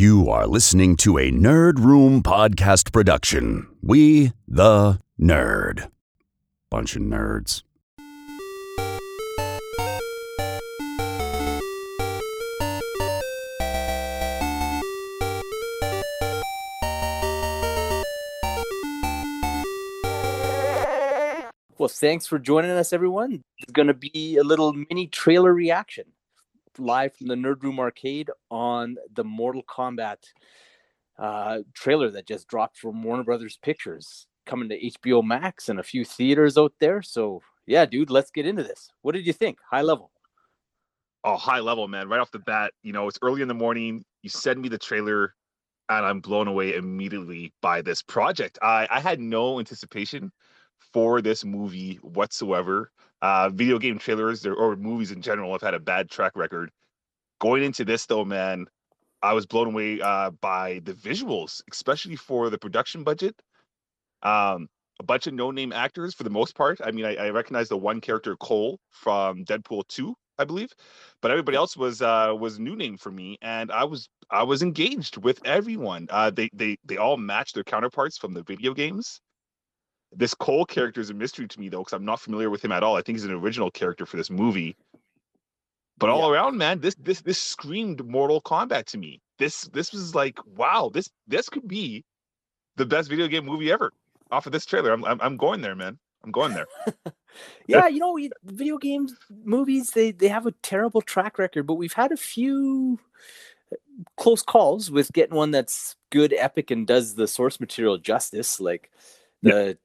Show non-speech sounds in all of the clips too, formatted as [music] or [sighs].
You are listening to a Nerd Room podcast production. We, the nerd. Bunch of nerds. Well, thanks for joining us, everyone. It's going to be a little mini trailer reaction live from the Nerd Room Arcade on the Mortal Kombat uh, trailer that just dropped from Warner Brothers Pictures, coming to HBO Max and a few theaters out there. So, yeah, dude, let's get into this. What did you think? High level. Oh, high level, man. Right off the bat, you know, it's early in the morning. You send me the trailer, and I'm blown away immediately by this project. I, I had no anticipation for this movie whatsoever. Uh, video game trailers or movies in general have had a bad track record. Going into this though, man, I was blown away uh, by the visuals, especially for the production budget. Um, a bunch of no-name actors for the most part. I mean, I, I recognize the one character Cole from Deadpool 2, I believe, but everybody else was uh, was new name for me, and I was I was engaged with everyone. Uh, they they they all matched their counterparts from the video games. This Cole character is a mystery to me though, because I'm not familiar with him at all. I think he's an original character for this movie. But all yeah. around, man, this this this screamed Mortal Kombat to me. This this was like, wow, this this could be the best video game movie ever. Off of this trailer, I'm I'm, I'm going there, man. I'm going there. [laughs] yeah, [laughs] you know, video games movies they they have a terrible track record, but we've had a few uh, close calls with getting one that's good, epic, and does the source material justice. Like the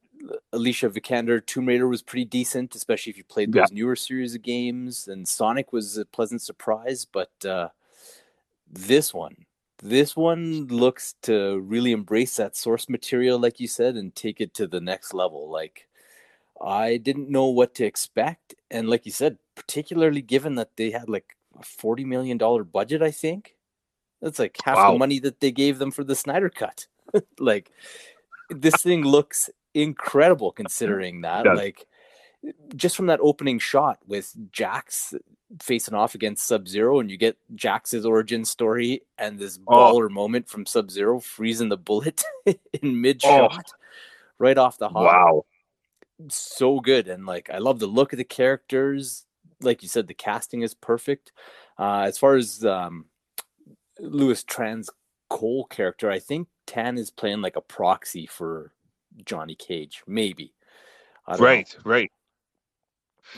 Alicia Vikander Tomb Raider was pretty decent, especially if you played those yeah. newer series of games. And Sonic was a pleasant surprise, but uh, this one, this one looks to really embrace that source material, like you said, and take it to the next level. Like I didn't know what to expect, and like you said, particularly given that they had like a forty million dollar budget, I think that's like half wow. the money that they gave them for the Snyder Cut. [laughs] like this thing looks incredible considering that. Like just from that opening shot with Jax facing off against Sub Zero, and you get Jax's origin story and this oh. baller oh. moment from Sub Zero freezing the bullet [laughs] in mid shot, oh. right off the hop. Wow, so good, and like I love the look of the characters. Like you said, the casting is perfect. Uh, as far as um, Lewis Tan's Cole character, I think Tan is playing like a proxy for Johnny Cage, maybe. Right, know. right.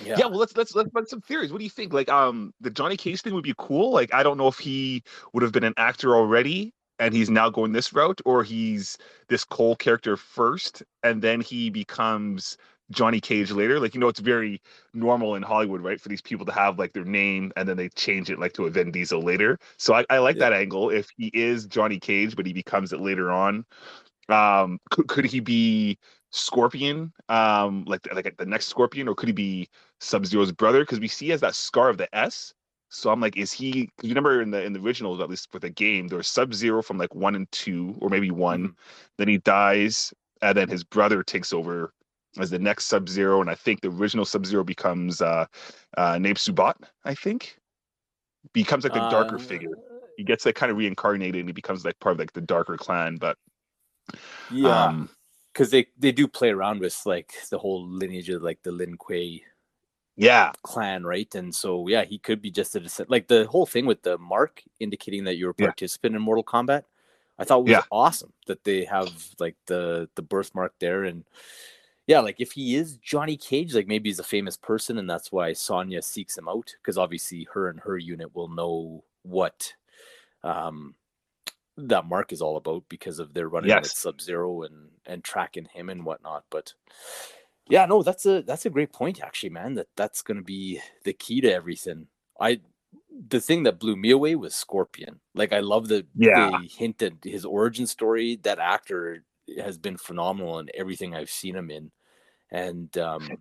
Yeah. yeah. well let's let's let's run some theories. What do you think? Like um the Johnny Cage thing would be cool. Like I don't know if he would have been an actor already and he's now going this route, or he's this Cole character first, and then he becomes Johnny Cage later. Like, you know, it's very normal in Hollywood, right? For these people to have like their name and then they change it like to a Vin Diesel later. So I, I like yeah. that angle. If he is Johnny Cage, but he becomes it later on, um could, could he be scorpion um like like the next scorpion or could he be sub zero's brother? Because we see he has that scar of the s. So i'm like is he you remember in the in the originals at least with the game there was sub zero from like one and two or maybe one. Mm-hmm. then he dies and then his brother takes over as the next sub zero and i think the original sub zero becomes uh uh Noob Saibot, i think. Becomes like the darker uh, figure he gets like kind of reincarnated and he becomes like part of like the darker clan but yeah, because um, they they do play around with like the whole lineage of like the Lin Kuei, yeah, clan, right? And so yeah, he could be just a descent. Like the whole thing with the mark indicating that you're a participant yeah. in Mortal Kombat, I thought was yeah. awesome that they have like the the birthmark there and. Yeah, like if he is Johnny Cage, like maybe he's a famous person, and that's why Sonya seeks him out because obviously her and her unit will know what um, that Mark is all about because of their running yes. with Sub Zero and and tracking him and whatnot. But yeah, no, that's a that's a great point actually, man. That that's going to be the key to everything. I the thing that blew me away was Scorpion. Like I love the yeah. they hinted his origin story. That actor has been phenomenal in everything I've seen him in, and um,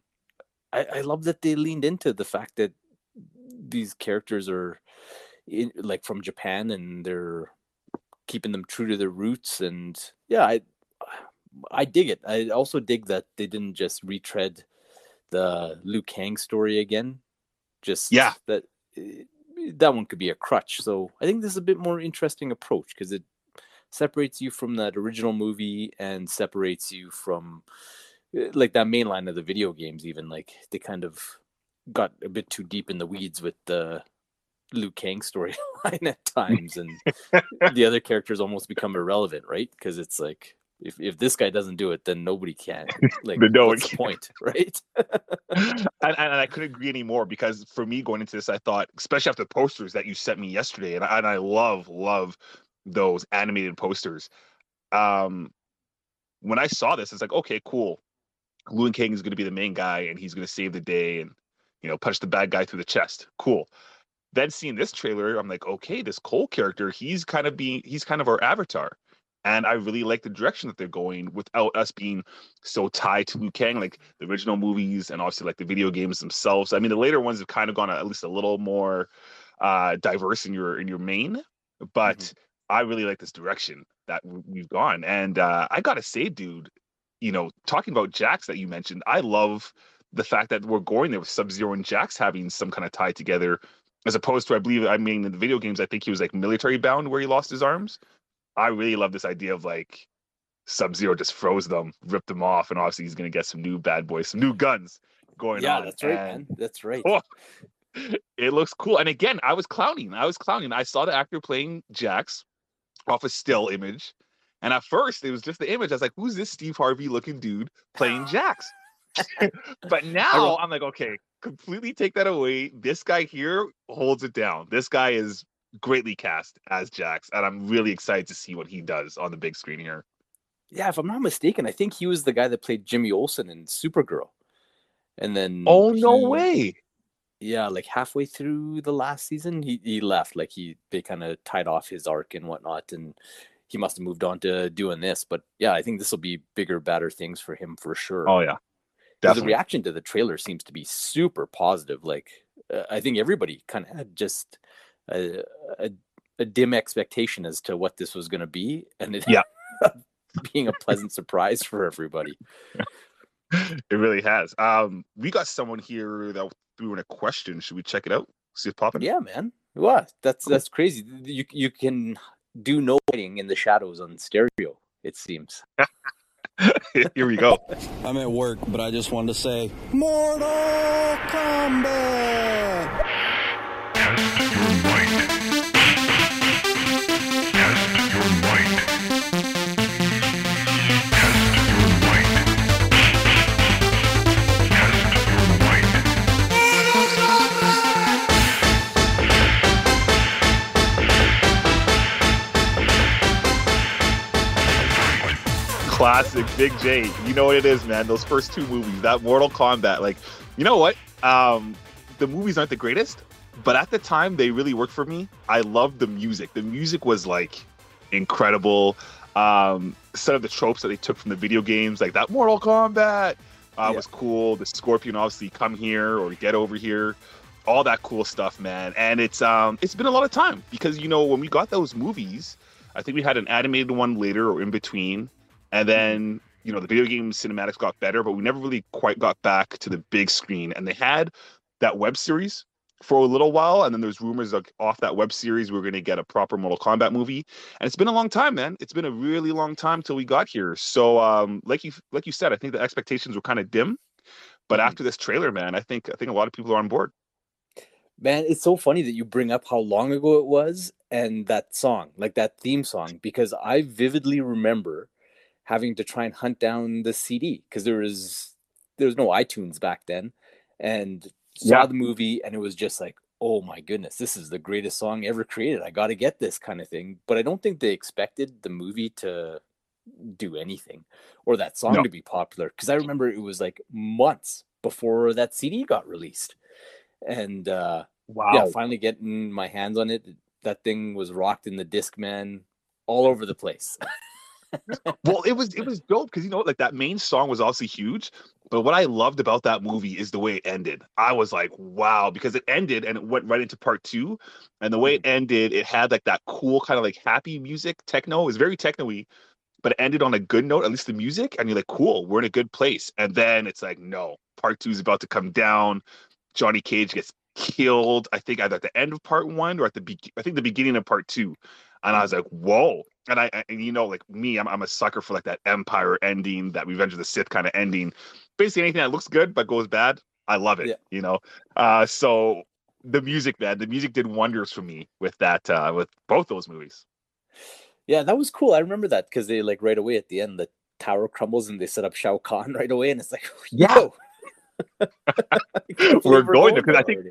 I, I love that they leaned into the fact that these characters are in, like from Japan and they're keeping them true to their roots and yeah i i dig it i also dig that they didn't just retread the Liu Kang story again just yeah that eh, that one could be a crutch. So I think this is a bit more interesting approach because it separates you from that original movie and separates you from uh, like that main line of the video games. Even like they kind of got a bit too deep in the weeds with the Liu Kang storyline [laughs] at times, and [laughs] the other characters almost become irrelevant, right? Because it's like if, if this guy doesn't do it, then nobody can. [laughs] Like, no what's the point, right? and, and, I couldn't agree anymore because for me going into this, I thought, especially after the posters that you sent me yesterday, and I, and I love love those animated posters. Um, when I saw this, it's like, okay, cool. Liu Kang is going to be the main guy, and he's going to save the day, and you know, punch the bad guy through the chest. Cool. Then seeing this trailer, I'm like, okay, this Cole character, he's kind of being, he's kind of our avatar and I really like the direction that they're going without us being so tied to Liu Kang, like the original movies and obviously like the video games themselves. I mean, the later ones have kind of gone at least a little more uh, diverse in your in your main, but mm-hmm. I really like this direction that we've gone. And uh, I gotta say, dude, you know, talking about Jax that you mentioned, I love the fact that we're going there with Sub Zero and Jax having some kind of tie together, as opposed to I believe I mean in the video games I think he was like military bound where he lost his arms. I really love this idea of like Sub Zero just froze them, ripped them off, and obviously he's gonna get some new bad boys, some new guns going yeah, on. Yeah, that's right, and, man. That's right. Oh, [laughs] it looks cool. And again, I was clowning. I was clowning. I saw the actor playing Jax off a still image. And at first, it was just the image. I was like, who's this Steve Harvey looking dude playing Jax? [laughs] but now I'm like, okay, completely take that away. This guy here holds it down. This guy is greatly cast as Jax, and I'm really excited to see what he does on the big screen here. Yeah, if I'm not mistaken, I think he was the guy that played Jimmy Olsen in Supergirl. And then Oh no he, way. Yeah, like halfway through the last season, he, he left. Like he they kind of tied off his arc and whatnot, and he must have moved on to doing this. But yeah, I think this will be bigger, better things for him for sure. Oh yeah. Definitely. The reaction to the trailer seems to be super positive. Like uh, I think everybody kind of had just a, a, a dim expectation as to what this was going to be, and it yeah. [laughs] being a pleasant surprise for everybody. [laughs] It really has. Um, we got someone here that threw in a question. Should we check it out? See it popping? Yeah, man. What? That's that's crazy. You you can do no lighting in the shadows on stereo. It seems. [laughs] [laughs] Here we go. I'm at work, but I just wanted to say Mortal Kombat. Classic Big J. You know what it is, man. Those first two movies, that Mortal Kombat. Like, you know what? Um, the movies aren't the greatest, but at the time they really worked for me. I loved the music. The music was like incredible. Um, some of the tropes that they took from the video games, like that Mortal Kombat, uh, yeah. was cool. The Scorpion, obviously, come here or get over here, all that cool stuff, man. And it's um, it's been a lot of time because you know when we got those movies, I think we had an animated one later or in between, and then you know the video game cinematics got better, but we never really quite got back to the big screen. And they had that web series for a little while, and then there's rumors like off that web series we are going to get a proper Mortal Kombat movie. And it's been a long time, man. It's been a really long time till we got here. So, um, like you like you said, I think the expectations were kind of dim, but mm-hmm. after this trailer, man, I think I think a lot of people are on board. Man, it's so funny that you bring up how long ago it was and that song, like that theme song, because I vividly remember having to try and hunt down the CD because there was there was no iTunes back then, and saw yeah. the movie and it was just like, oh my goodness, this is the greatest song ever created. I got to get this kind of thing. But I don't think they expected the movie to do anything or that song no. to be popular because I remember it was like months before that CD got released, and uh, wow, yeah, finally getting my hands on it. That thing was rocked in the Discman all over the place. [laughs] [laughs] well, it was it was dope because you know like that main song was obviously huge, but what I loved about that movie is the way it ended. I was like, wow, because it ended and it went right into part two, and the way it mm-hmm. ended, it had like that cool kind of like happy music, techno. It was very techno-y, but it ended on a good note, at least the music, and you're like, cool, we're in a good place. And then it's like, no, part two is about to come down. Johnny Cage gets killed. I think either at the end of part one or at the be- I think the beginning of part two, and I was like, whoa. And I, and you know, like me, I'm, I'm a sucker for like that Empire ending, that Revenge of the Sith kind of ending. Basically, anything that looks good but goes bad, I love it. Yeah. You know, uh, so the music, man, the music did wonders for me with that, uh, with both those movies. Yeah, that was cool. I remember that because they like right away at the end the tower crumbles and they set up Shao Kahn right away, and it's like, [laughs] Yeah. yo. I [laughs] [laughs] can't We're believe going there, 'cause I think-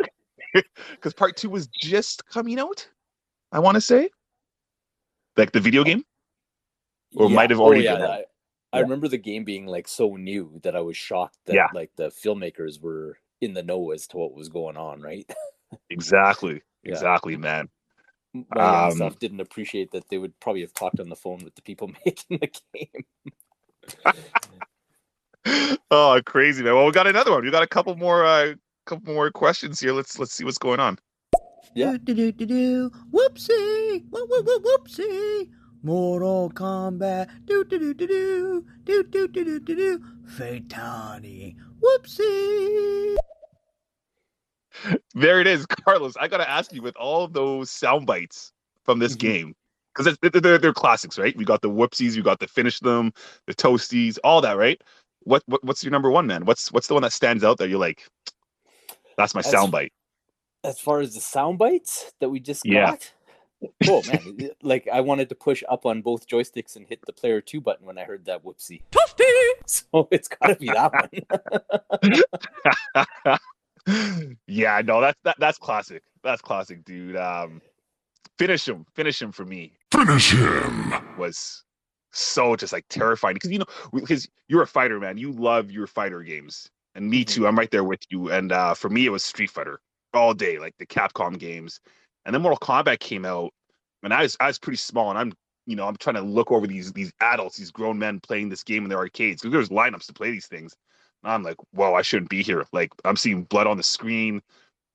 Because part two was just coming out, I want to say, like the video game. Or might have Oh, already yeah, been out. I, I remember the game being like so new that I was shocked that Yeah. like the filmmakers were in the know as to what was going on, right? [laughs] Exactly, Yeah. exactly, man. My Um, stuff didn't appreciate that they would probably have talked on the phone with the people [laughs] making the game. [laughs] oh, crazy, man. Well, we got another one. We got a couple more, uh, couple more questions here. Let's let's see what's going on. Yeah. Do, do, do, do, Whoopsie. Whoop, whoop, whoop, whoopsie. Mortal Kombat. Do, do, do, do, do. Do, do, do, do, do, do. Fatality. Whoopsie. There it is, Carlos. I gotta ask you, with all those sound bites from this Mhm. game, because they're, they're classics, right? We got the whoopsies, we got the finish them, the toasties, all that, right? What, what what's your number one, man? What's what's the one that stands out that you're like, that's my That's- sound bite? As far as the sound bites that we just Yeah. got, oh man, [laughs] like I wanted to push up on both joysticks and hit the player two button when I heard that whoopsie. [laughs] So it's got to be that one. [laughs] yeah, no, that's that, that's classic. That's classic, dude. Um, finish him, finish him for me Finish him. was so just like terrifying because you know because you're a fighter, man. You love your fighter games, and me Mhm. too. I'm right there with you. And uh, for me, it was Street Fighter all day, like the Capcom games. And then Mortal Kombat came out, and I was I was pretty small, and I'm you know I'm trying to look over these these adults, these grown men playing this game in their arcades because there's lineups to play these things. And I'm like, whoa, I shouldn't be here. Like I'm seeing blood on the screen.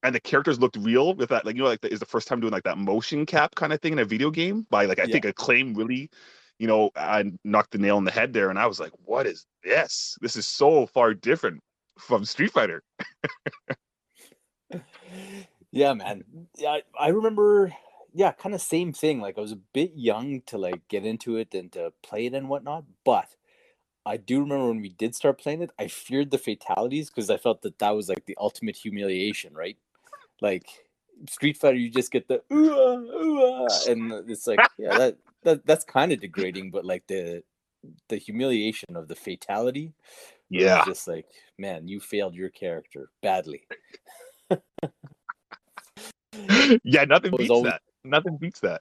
And the characters looked real with that, like you know, like the, is the first time doing like that motion cap kind of thing in a video game by like I Yeah. think Acclaim really, you know, I knocked the nail on the head there, and I was like, what is this? This is so far different from Street Fighter. [laughs] yeah, man. Yeah, I, remember. Yeah, kind of same thing. Like I was a bit young to like get into it and to play it and whatnot, but I do remember when we did start playing it, I feared the fatalities because I felt that that was like the ultimate humiliation, right? Like Street Fighter, you just get the ooh, ooh, and it's like, [laughs] yeah, that, that that's kind of degrading, but like the the humiliation of the fatality, Yeah, just like, man, you failed your character badly. [laughs] [laughs] yeah, nothing beats always- that. Nothing beats that.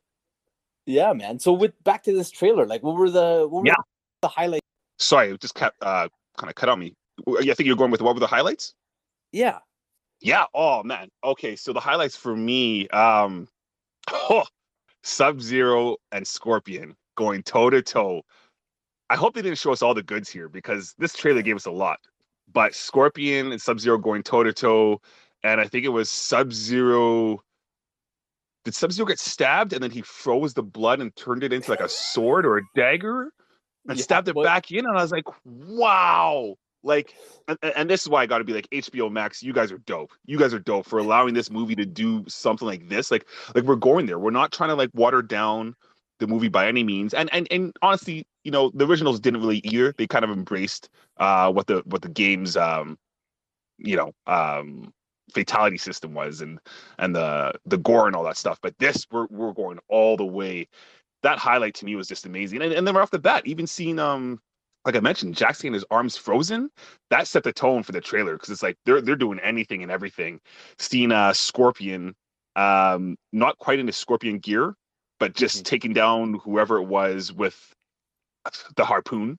Yeah, man. So with back to this trailer, like, what were the what were Yeah. the highlights? Sorry, it just kept uh, kind of cut on me. I think you're going with what were the highlights? Yeah, Yeah. Oh man. Okay. So the highlights for me, um, [laughs] oh, Sub Zero and Scorpion going toe to toe. I hope they didn't show us all the goods here because this trailer gave us a lot. But Scorpion and Sub Zero going toe to toe, and I think it was Sub Zero. Did Sub Zero get stabbed and then he froze the blood and turned it into like a sword or a dagger and Yeah, stabbed it but- back in? And I was like, wow. Like, and, and this is why I got to be like HBO Max. You guys are dope. You guys are dope for allowing this movie to do something like this. Like, like we're going there. We're not trying to like water down the movie by any means. And and and honestly, you know, the originals didn't really either. They kind of embraced uh what the what the game's um you know um fatality system was and and the the gore and all that stuff. But this we're we're going all the way. That highlight to me was just amazing. And and then right off the bat, even seeing um like I mentioned, Jax seeing his arms frozen, that set the tone for the trailer because it's like they're they're doing anything and everything. Seeing uh Scorpion, um, not quite in into Scorpion gear, but just Mhm. taking down whoever it was with the harpoon.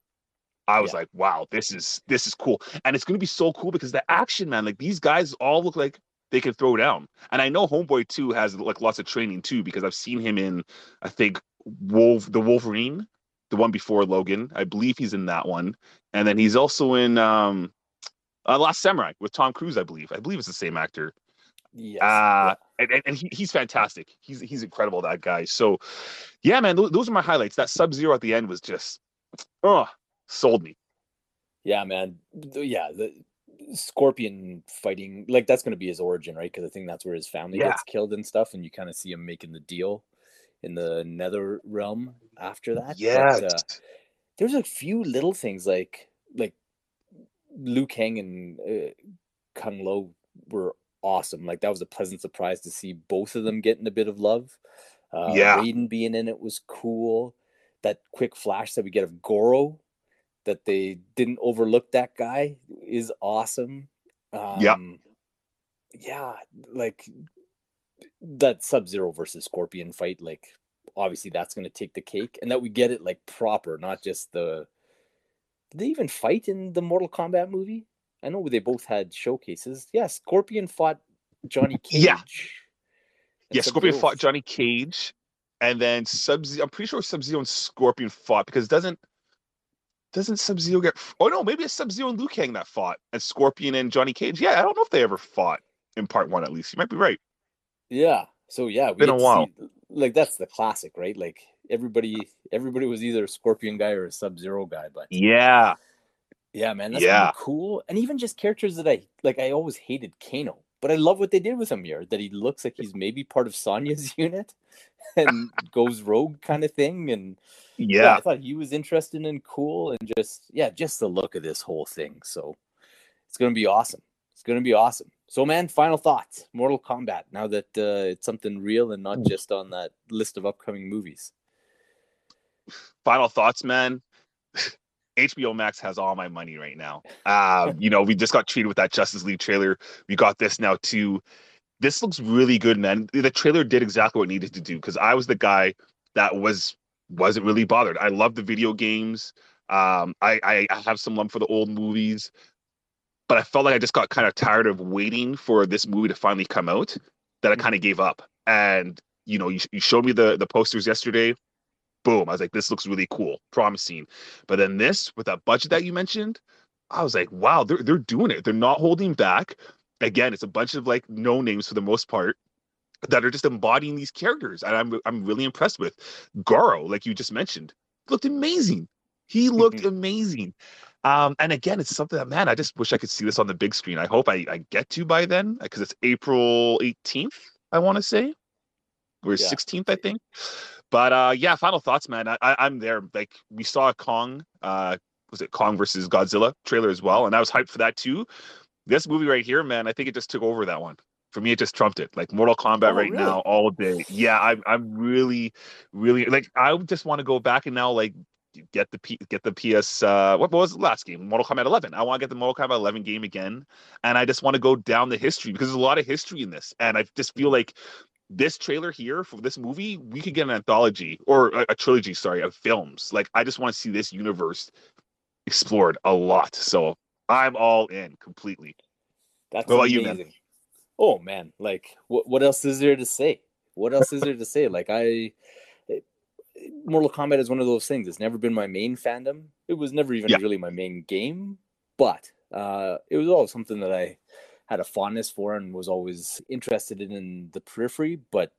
I was Yeah. like, wow, this is this is cool. And it's gonna be so cool because the action, man, like these guys all look like they can throw down. And I know Homeboy too has like lots of training too, because I've seen him in I think Wolf the Wolverine, the one before Logan. I believe he's in that one. And then he's also in um uh, Last Samurai with Tom Cruise, I believe. I believe it's the same actor. yes, Uh, and, and, he, he's fantastic. He's he's incredible, that guy. So, yeah, man, those, those are my highlights. That Sub Zero at the end was just, oh, sold me. yeah, man. Yeah, the Scorpion fighting like that's going to be his origin, right? Because I think that's where his family Yeah. gets killed and stuff, and you kind of see him making the deal in the Nether realm after that. But, uh, there's a few little things like like Liu Kang and uh, Kung Lao were awesome. Like that was a pleasant surprise to see both of them getting a bit of love. Uh, Yeah. Raiden being in it was cool. That quick flash that we get of Goro, that they didn't overlook that guy is awesome. Um, Yeah. Yeah, like that Sub Zero versus Scorpion fight, like obviously that's going to take the cake, and that we get it like proper, not just the. Did they even fight in the Mortal Kombat movie? I know they both had showcases. Yeah, Scorpion fought Johnny [laughs] Cage. Yeah. Yeah, Scorpion fought Johnny Cage, and then Sub Zero. I'm pretty sure Sub Zero and Scorpion fought because doesn't doesn't Sub Zero get? Oh no, maybe it's Sub Zero and Liu Kang that fought, and Scorpion and Johnny Cage. Yeah, I don't know if they ever fought in part one. At least you might be right. Yeah. So yeah, Been a while. see- like that's the classic, right? Like everybody, everybody was either a Scorpion guy or a Sub Zero guy. But Yeah, yeah, man, that's yeah. cool. And even just characters that I like, I always hated Kano, but I love what they did with him here. That he looks like he's maybe part of Sonya's [laughs] unit and goes rogue kind of thing. And yeah, yeah. I thought he was interesting and cool, and just yeah, just the look of this whole thing. So it's gonna be awesome. It's gonna be awesome. So, man, final thoughts. Mortal Kombat. Now that uh, it's something real and not just on that list of upcoming movies. Final thoughts, man. [laughs] HBO Max has all my money right now. Uh, you know, we just got treated with that Justice League trailer. We got this now too. This looks really good, man. The trailer did exactly what it needed to do because I was the guy that was wasn't really bothered. I love the video games. Um, I, I I have some love for the old movies, but I felt like I just got kind of tired of waiting for this movie to finally come out. That I kind of gave up. And you know, you, you showed me the the posters yesterday boom. I was like, this looks really cool, promising. But then this, with that budget that you mentioned, I was like, wow, they're they're doing it. They're not holding back. Again, it's a bunch of like no names for the most part that are just embodying these characters, and I'm I'm really impressed with Goro, like you just mentioned, looked amazing. He looked amazing. Um, and again, it's something that man, I just wish I could see this on the big screen. I hope I, I get to by then because it's April 18th, I want to say, or Yeah. 16th, I think. But uh, yeah, final thoughts, man. I, I, I'm there. Like we saw Kong, uh, was it Kong versus Godzilla trailer as well, and I was hyped for that too. This movie right here, man, I think it just took over that one. For me, it just trumped it. Like Mortal Kombat Oh, right really? now, all day. Yeah, I'm I'm really, really like I just want to go back and now like get the P, get the PS. Uh, what was the last game? Mortal Kombat 11. I want to get the Mortal Kombat 11 game again, and I just want to go down the history because there's a lot of history in this, and I just feel like this trailer here for this movie, we could get an anthology or a, a trilogy, sorry, of films. Like I just want to see this universe explored a lot. So I'm all in completely. That's What about you, man? amazing. Oh man, like what what else is there to say? What else is there to say? Like I Mortal Kombat is one of those things. It's never been my main fandom. It was never even Yeah. really my main game, but uh it was always something that I had a fondness for and was always interested in in the periphery, but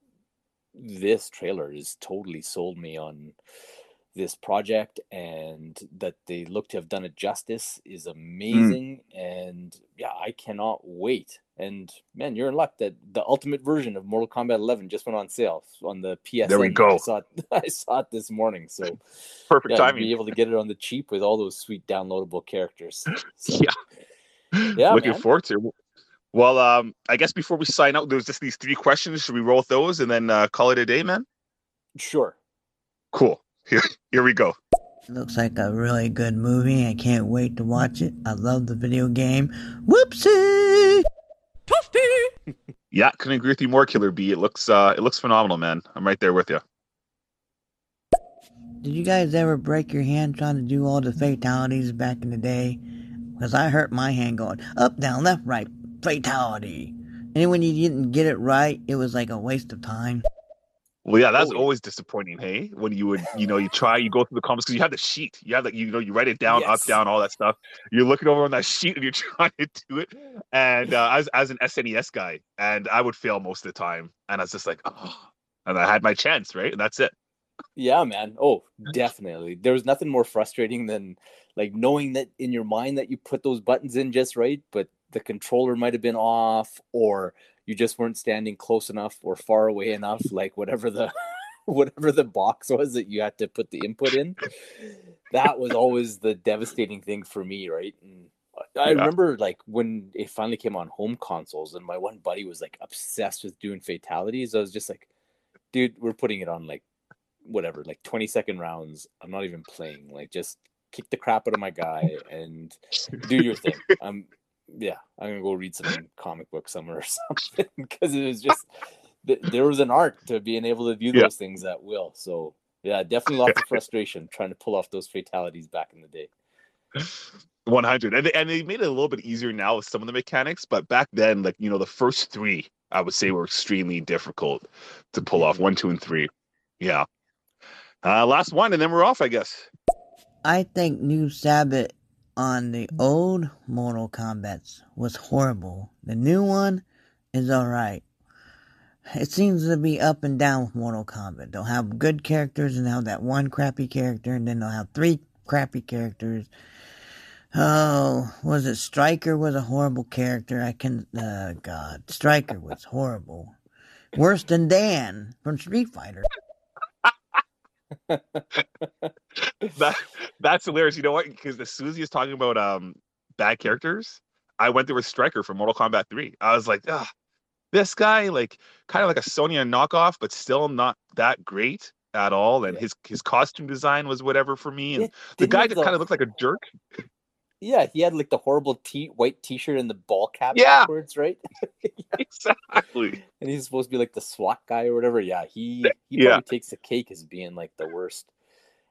this trailer has totally sold me on this project and that they look to have done it justice is hmm. amazing and yeah i cannot wait and man you're in luck that the ultimate version of mortal kombat 11 just went on sale on the ps There we go. i saw it [laughs] i saw it this morning so Perfect yeah, timing. be able to get it on the cheap with all those sweet downloadable characters [laughs] So, Yeah. Yeah, Looking man. forward to it. Well, um, I guess before we sign out, there's just these three questions. Should we roll with those and then uh, call it a day, man? sure Cool. Here, here we go. Looks like a really good movie. I can't wait to watch it. I love the video game. Whoopsie! Toasty. [laughs] Yeah, couldn't agree with you more, Killer B. It looks, uh, it looks phenomenal, man. I'm right there with you. Did you guys ever break your hand trying to do all the fatalities back in the day? Because I hurt my hand going up, down, left, right, fatality. And when you didn't get it right, it was like a waste of time. Well, yeah, that's Oh, always disappointing. Hey, when you would, you know, you try, you go through the comments because you have the sheet. You have that, you know, you write it down, up, down, all that stuff. You're looking over on that sheet and you're [laughs] trying to do it. And uh, as as an SNES guy, and I would fail most of the time. And I was just like, oh, and I had my chance, right? And that's it. Yeah, man. Oh, [laughs] definitely. There was nothing more frustrating than like knowing that in your mind that you put those buttons in just right, but the controller might have been off or you just weren't standing close enough or far away enough, like whatever the [laughs] whatever the box was that you had to put the input in. That was always the devastating thing for me, right? And I Yeah. remember like when it finally came on home consoles and my one buddy was like obsessed with doing fatalities. I was just like, dude, we're putting it on like whatever, like 20 second rounds. I'm not even playing. Like just kick the crap out of my guy and do your thing. I'm [laughs] um, yeah, I'm gonna go read some [laughs] comic book somewhere or [laughs] something because it was just th- there was an art to being able to view Yeah. those things at will. So yeah, definitely lots of [laughs] frustration trying to pull off those fatalities back in the day. 100 and they, and they made it a little bit easier now with some of the mechanics but back then like you know the first three i would say were extremely difficult to pull off one two and three yeah uh last one and then we're off i guess I think Noob Saibot on the old Mortal Kombat's was horrible. The new one is alright. It seems to be up and down with Mortal Kombat. They'll have good characters and they'll have that one crappy character, and then they'll have three crappy characters. Oh, was it Stryker was a horrible character? I can, uh, God, Stryker was horrible. Worse than Dan from Street Fighter. That that's hilarious. You know what? Because as Susie is talking about um bad characters i went through a stryker from mortal kombat 3 i was like ah this guy like kind of like a sonya knockoff but still not that great at all. And Yeah. his his costume design was whatever for me. And Yeah, the didn't guy he that have kind of looked like a jerk Yeah, he had like the horrible t- white t-shirt and the ball cap Yeah. backwards, right? [laughs] exactly and he's supposed to be like the SWAT guy or whatever. Yeah, he he Yeah. probably takes the cake as being like the worst.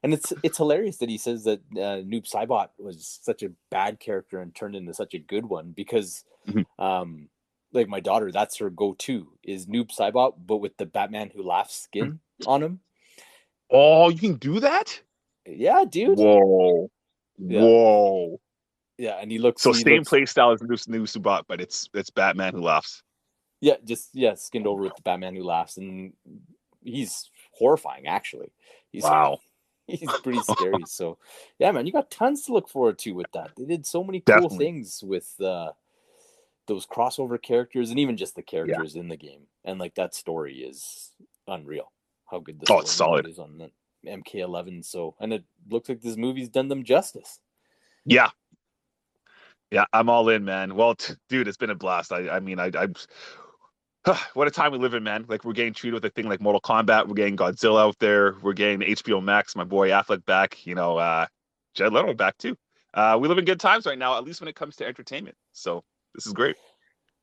And it's it's hilarious that he says that uh, Noob Saibot was such a bad character and turned into such a good one because, Mhm. um, like my daughter, that's her go-to is Noob Saibot, but with the Batman who laughs skin on him. oh you can do that Yeah, dude. whoa Yeah. whoa Yeah, and he looks so he same looks- play style as new, Noob Saibot but it's it's batman who laughs Yeah, just yeah, skinned over with the Batman who laughs, and he's horrifying. Actually, he's Wow. [laughs] he's pretty scary. So, yeah, man, you got tons to look forward to with that. They did so many cool Definitely. things with uh, those crossover characters, and even just the characters in the game. And like that story is unreal. How good the Oh, it's solid. is on the MK11. So, and it looks like this movie's done them justice. Yeah. Yeah, I'm all in, man. Well, t- dude, it's been a blast. I, I mean, I, I, [sighs] what a time we live in, man. Like we're getting treated with a thing like Mortal Kombat. We're getting Godzilla out there. We're getting HBO Max. My boy Affleck back. You know, uh, Jared Leto back too. Uh, we live in good times right now, at least when it comes to entertainment. So this is great.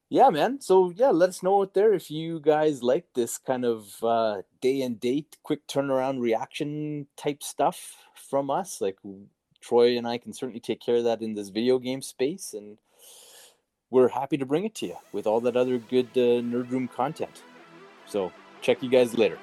yeah man so yeah let us know out there if you guys like this kind of uh day and date quick turnaround reaction type stuff from us like troy and i can certainly take care of that in this video game space and we're happy to bring it to you with all that other good uh, nerd room content so check you guys later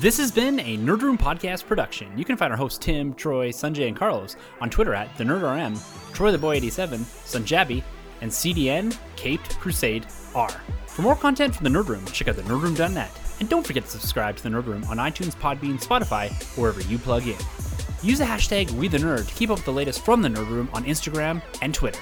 This has been a Nerd Room Podcast production. You can find our hosts Tim, Troy, Sanjay, and Carlos on Twitter at the NerdRM, Troy the Boy 87, Sanjabi, and CDN Caped Crusade R. For more content from the Nerd Room, check out the nerdroom.net. And don't forget to subscribe to the Nerd Room on iTunes, Podbean, Spotify, wherever you plug in. Use the hashtag WeTheNerd to keep up with the latest from the Nerd Room on Instagram and Twitter.